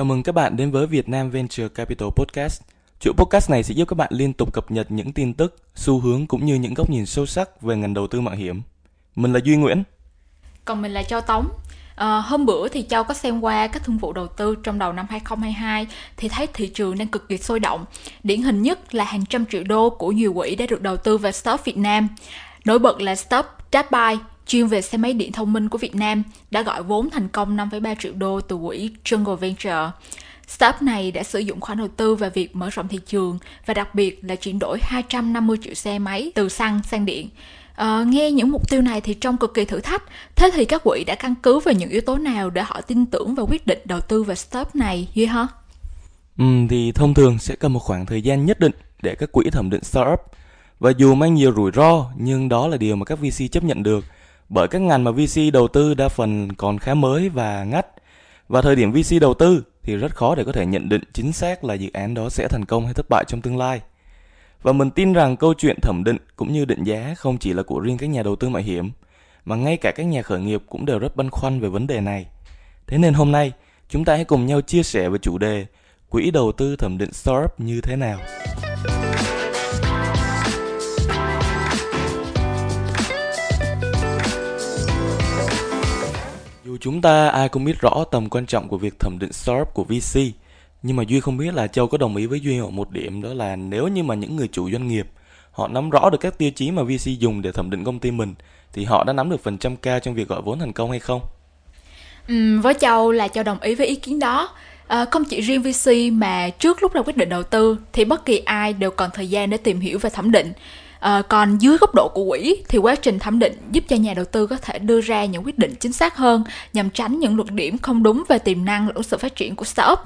Chào mừng các bạn đến với Việt Nam Venture Capital Podcast. Chuỗi podcast này sẽ giúp các bạn liên tục cập nhật những tin tức, xu hướng cũng như những góc nhìn sâu sắc về ngành đầu tư mạo hiểm. Mình là Duy Nguyễn. Còn mình là Châu Tống. À, hôm bữa thì Châu có xem qua các thương vụ đầu tư trong đầu năm 2022 thì thấy thị trường đang cực kỳ sôi động. Điển hình nhất là hàng trăm triệu đô của nhiều quỹ đã được đầu tư vào startup Việt Nam. Nổi bật là startup Datbuy, chuyên về xe máy điện thông minh của Việt Nam, đã gọi vốn thành công 5,3 triệu đô từ quỹ Jungle Venture. Startup này đã sử dụng khoản đầu tư vào việc mở rộng thị trường và đặc biệt là chuyển đổi 250 triệu xe máy từ xăng sang điện. À, nghe những mục tiêu này thì trông cực kỳ thử thách. Thế thì các quỹ đã căn cứ vào những yếu tố nào để họ tin tưởng và quyết định đầu tư vào startup này Duy hả? Ừ, thì thông thường sẽ cần một khoảng thời gian nhất định để các quỹ thẩm định startup. Và dù mang nhiều rủi ro, nhưng đó là điều mà các VC chấp nhận được. Bởi các ngành mà VC đầu tư đa phần còn khá mới và ngắt. Và thời điểm VC đầu tư thì rất khó để có thể nhận định chính xác là dự án đó sẽ thành công hay thất bại trong tương lai. Và mình tin rằng câu chuyện thẩm định cũng như định giá không chỉ là của riêng các nhà đầu tư mạo hiểm, mà ngay cả các nhà khởi nghiệp cũng đều rất băn khoăn về vấn đề này. Thế nên hôm nay, chúng ta hãy cùng nhau chia sẻ về chủ đề quỹ đầu tư thẩm định startup như thế nào. Chúng ta ai cũng biết rõ tầm quan trọng của việc thẩm định startup của VC, nhưng mà Duy không biết là Châu có đồng ý với Duy ở một điểm đó là nếu như mà những người chủ doanh nghiệp họ nắm rõ được các tiêu chí mà VC dùng để thẩm định công ty mình thì họ đã nắm được phần trăm cao trong việc gọi vốn thành công hay không? Ừ, với Châu là Châu đồng ý với ý kiến đó. À, không chỉ riêng VC mà trước lúc ra quyết định đầu tư thì bất kỳ ai đều cần thời gian để tìm hiểu và thẩm định. À, còn dưới góc độ của quỹ thì quá trình thẩm định giúp cho nhà đầu tư có thể đưa ra những quyết định chính xác hơn nhằm tránh những luật điểm không đúng về tiềm năng lẫn sự phát triển của startup.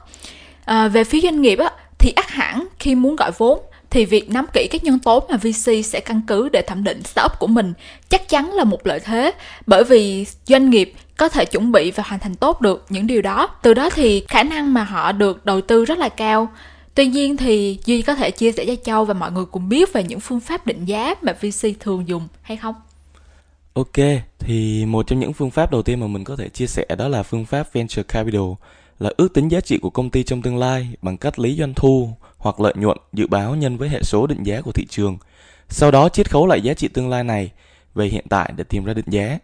À, về phía doanh nghiệp á, thì ắt hẳn khi muốn gọi vốn thì việc nắm kỹ các nhân tố mà VC sẽ căn cứ để thẩm định startup của mình chắc chắn là một lợi thế bởi vì doanh nghiệp có thể chuẩn bị và hoàn thành tốt được những điều đó. Từ đó thì khả năng mà họ được đầu tư rất là cao. Tuy nhiên thì Duy có thể chia sẻ cho Châu và mọi người cùng biết về những phương pháp định giá mà VC thường dùng hay không? Ok, thì một trong những phương pháp đầu tiên mà mình có thể chia sẻ đó là phương pháp Venture Capital là ước tính giá trị của công ty trong tương lai bằng cách lấy doanh thu hoặc lợi nhuận dự báo nhân với hệ số định giá của thị trường. Sau đó chiết khấu lại giá trị tương lai này về hiện tại để tìm ra định giá.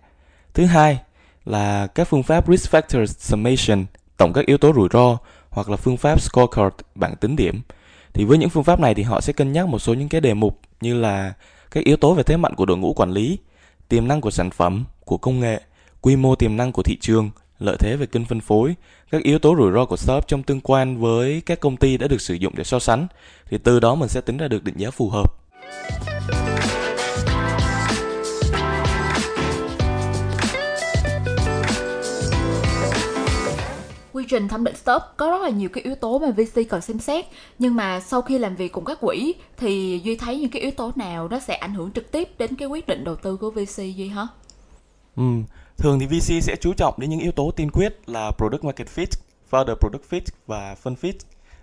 Thứ hai là các phương pháp Risk Factor Summation, tổng các yếu tố rủi ro hoặc là phương pháp Scorecard, bảng tính điểm. Thì với những phương pháp này thì họ sẽ cân nhắc một số những cái đề mục như là các yếu tố về thế mạnh của đội ngũ quản lý, tiềm năng của sản phẩm, của công nghệ, quy mô tiềm năng của thị trường, lợi thế về kênh phân phối, các yếu tố rủi ro của startup trong tương quan với các công ty đã được sử dụng để so sánh thì từ đó mình sẽ tính ra được định giá phù hợp. Quy trình thẩm định startup có rất là nhiều cái yếu tố mà VC cần xem xét nhưng mà sau khi làm việc cùng các quỹ thì Duy thấy những cái yếu tố nào nó sẽ ảnh hưởng trực tiếp đến cái quyết định đầu tư của VC Duy hả? Ừ, thường thì VC sẽ chú trọng đến những yếu tố tiên quyết là product market fit, founder product fit và fund fit.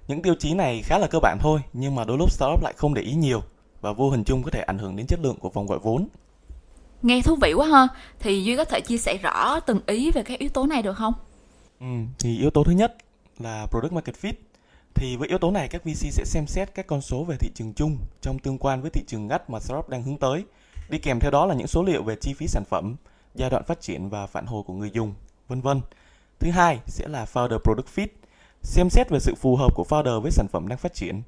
Những tiêu chí này khá là cơ bản thôi nhưng mà đôi lúc startup lại không để ý nhiều và vô hình chung có thể ảnh hưởng đến chất lượng của vòng gọi vốn. Nghe thú vị quá ha. Thì Duy có thể chia sẻ rõ từng ý về các yếu tố này được không? Ừ, thì yếu tố thứ nhất là product market fit. Thì với yếu tố này các VC sẽ xem xét các con số về thị trường chung trong tương quan với thị trường ngắt mà startup đang hướng tới. Đi kèm theo đó là những số liệu về chi phí sản phẩm, giai đoạn phát triển và phản hồi của người dùng, vân vân. Thứ hai sẽ là founder product fit, xem xét về sự phù hợp của founder với sản phẩm đang phát triển.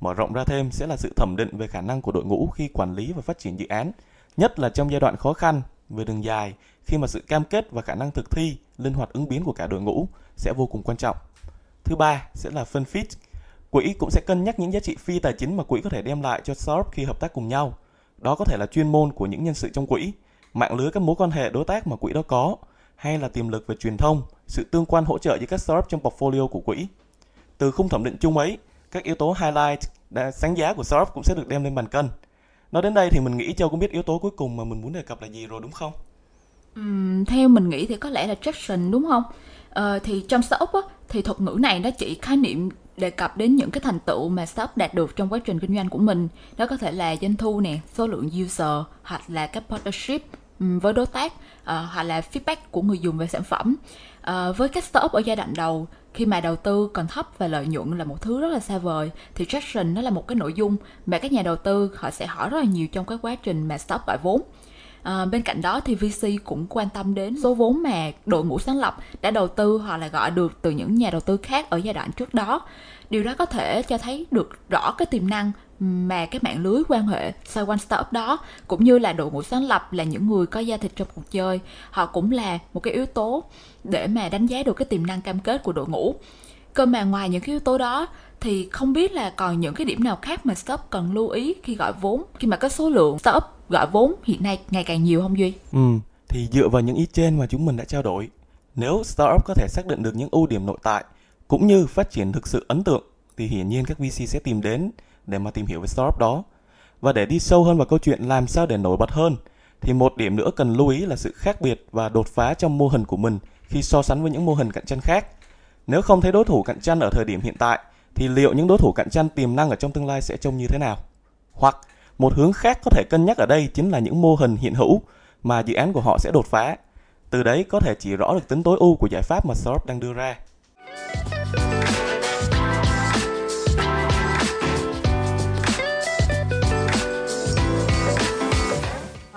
Mở rộng ra thêm sẽ là sự thẩm định về khả năng của đội ngũ khi quản lý và phát triển dự án, nhất là trong giai đoạn khó khăn về đường dài khi mà sự cam kết và khả năng thực thi, linh hoạt ứng biến của cả đội ngũ sẽ vô cùng quan trọng. Thứ ba sẽ là phân fit. Quỹ cũng sẽ cân nhắc những giá trị phi tài chính mà quỹ có thể đem lại cho startup khi hợp tác cùng nhau. Đó có thể là chuyên môn của những nhân sự trong quỹ, mạng lưới các mối quan hệ đối tác mà quỹ đó có, hay là tiềm lực về truyền thông, sự tương quan hỗ trợ với các startup trong portfolio của quỹ. Từ khung thẩm định chung ấy, các yếu tố highlight đã sáng giá của startup cũng sẽ được đem lên bàn cân. Nói đến đây thì mình nghĩ Châu cũng biết yếu tố cuối cùng mà mình muốn đề cập là gì rồi đúng không? Uhm, theo mình nghĩ thì có lẽ là traction đúng không? Ờ, thì trong startup á, thì thuật ngữ này nó chỉ khái niệm đề cập đến những cái thành tựu mà startup đạt được trong quá trình kinh doanh của mình. Đó có thể là doanh thu nè, số lượng user hoặc là các partnership Ừ, với đối tác uh, hoặc là feedback của người dùng về sản phẩm. Uh, với các startup ở giai đoạn đầu khi mà đầu tư còn thấp và lợi nhuận là một thứ rất là xa vời thì traction nó là một cái nội dung mà các nhà đầu tư họ sẽ hỏi rất là nhiều trong cái quá trình mà startup gọi vốn À, bên cạnh đó thì VC cũng quan tâm đến số vốn mà đội ngũ sáng lập đã đầu tư hoặc là gọi được từ những nhà đầu tư khác ở giai đoạn trước đó. Điều đó có thể cho thấy được rõ cái tiềm năng mà cái mạng lưới quan hệ xoay quanh startup đó cũng như là đội ngũ sáng lập là những người có gia thịt trong cuộc chơi họ cũng là một cái yếu tố để mà đánh giá được cái tiềm năng cam kết của đội ngũ cơ mà ngoài những cái yếu tố đó thì không biết là còn những cái điểm nào khác mà startup cần lưu ý khi gọi vốn khi mà có số lượng startup gọi vốn hiện nay ngày càng nhiều không duy ừ thì dựa vào những ý trên mà chúng mình đã trao đổi, nếu startup có thể xác định được những ưu điểm nội tại cũng như phát triển thực sự ấn tượng, thì hiển nhiên các VC sẽ tìm đến để mà tìm hiểu về startup đó. Và để đi sâu hơn vào câu chuyện làm sao để nổi bật hơn, thì một điểm nữa cần lưu ý là sự khác biệt và đột phá trong mô hình của mình khi so sánh với những mô hình cạnh tranh khác. Nếu không thấy đối thủ cạnh tranh ở thời điểm hiện tại, thì liệu những đối thủ cạnh tranh tiềm năng ở trong tương lai sẽ trông như thế nào? Hoặc một hướng khác có thể cân nhắc ở đây chính là những mô hình hiện hữu mà dự án của họ sẽ đột phá. Từ đấy có thể chỉ rõ được tính tối ưu của giải pháp mà startup đang đưa ra.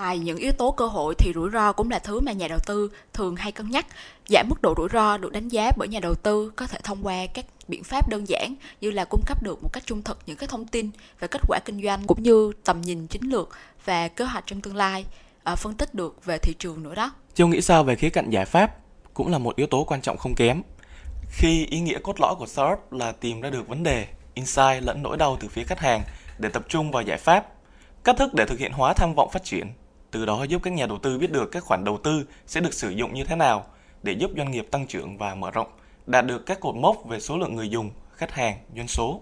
Ngoài những yếu tố cơ hội thì rủi ro cũng là thứ mà nhà đầu tư thường hay cân nhắc. Giảm mức độ rủi ro được đánh giá bởi nhà đầu tư có thể thông qua các biện pháp đơn giản như là cung cấp được một cách trung thực những cái thông tin về kết quả kinh doanh cũng như tầm nhìn chiến lược và kế hoạch trong tương lai, à, phân tích được về thị trường nữa đó. Châu nghĩ sao về khía cạnh giải pháp cũng là một yếu tố quan trọng không kém. Khi ý nghĩa cốt lõi của startup là tìm ra được vấn đề, insight lẫn nỗi đau từ phía khách hàng để tập trung vào giải pháp, cách thức để thực hiện hóa tham vọng phát triển từ đó giúp các nhà đầu tư biết được các khoản đầu tư sẽ được sử dụng như thế nào để giúp doanh nghiệp tăng trưởng và mở rộng, đạt được các cột mốc về số lượng người dùng, khách hàng, doanh số.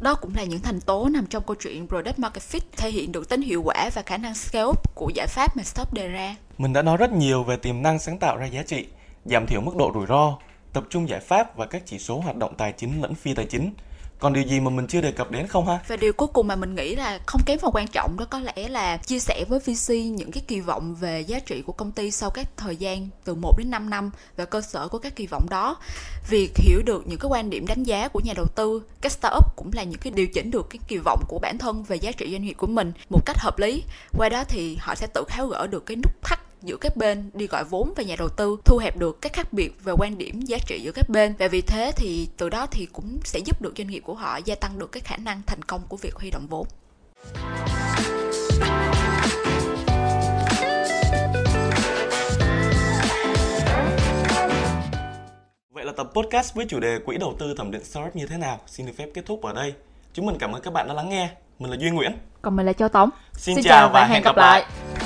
Đó cũng là những thành tố nằm trong câu chuyện Product Market Fit thể hiện được tính hiệu quả và khả năng scale up của giải pháp mà Stop đề ra. Mình đã nói rất nhiều về tiềm năng sáng tạo ra giá trị, giảm thiểu mức độ rủi ro, tập trung giải pháp và các chỉ số hoạt động tài chính lẫn phi tài chính còn điều gì mà mình chưa đề cập đến không ha? Và điều cuối cùng mà mình nghĩ là không kém phần quan trọng đó có lẽ là chia sẻ với VC những cái kỳ vọng về giá trị của công ty sau các thời gian từ 1 đến 5 năm và cơ sở của các kỳ vọng đó. Việc hiểu được những cái quan điểm đánh giá của nhà đầu tư, các startup cũng là những cái điều chỉnh được cái kỳ vọng của bản thân về giá trị doanh nghiệp của mình một cách hợp lý. Qua đó thì họ sẽ tự tháo gỡ được cái nút thắt giữa các bên đi gọi vốn và nhà đầu tư thu hẹp được các khác biệt về quan điểm giá trị giữa các bên và vì thế thì từ đó thì cũng sẽ giúp được doanh nghiệp của họ gia tăng được cái khả năng thành công của việc huy động vốn Vậy là tập podcast với chủ đề quỹ đầu tư thẩm định startup như thế nào xin được phép kết thúc ở đây. Chúng mình cảm ơn các bạn đã lắng nghe. Mình là Duy Nguyễn. Còn mình là Châu Tống. Xin, Xin chào và, và hẹn gặp lại. lại.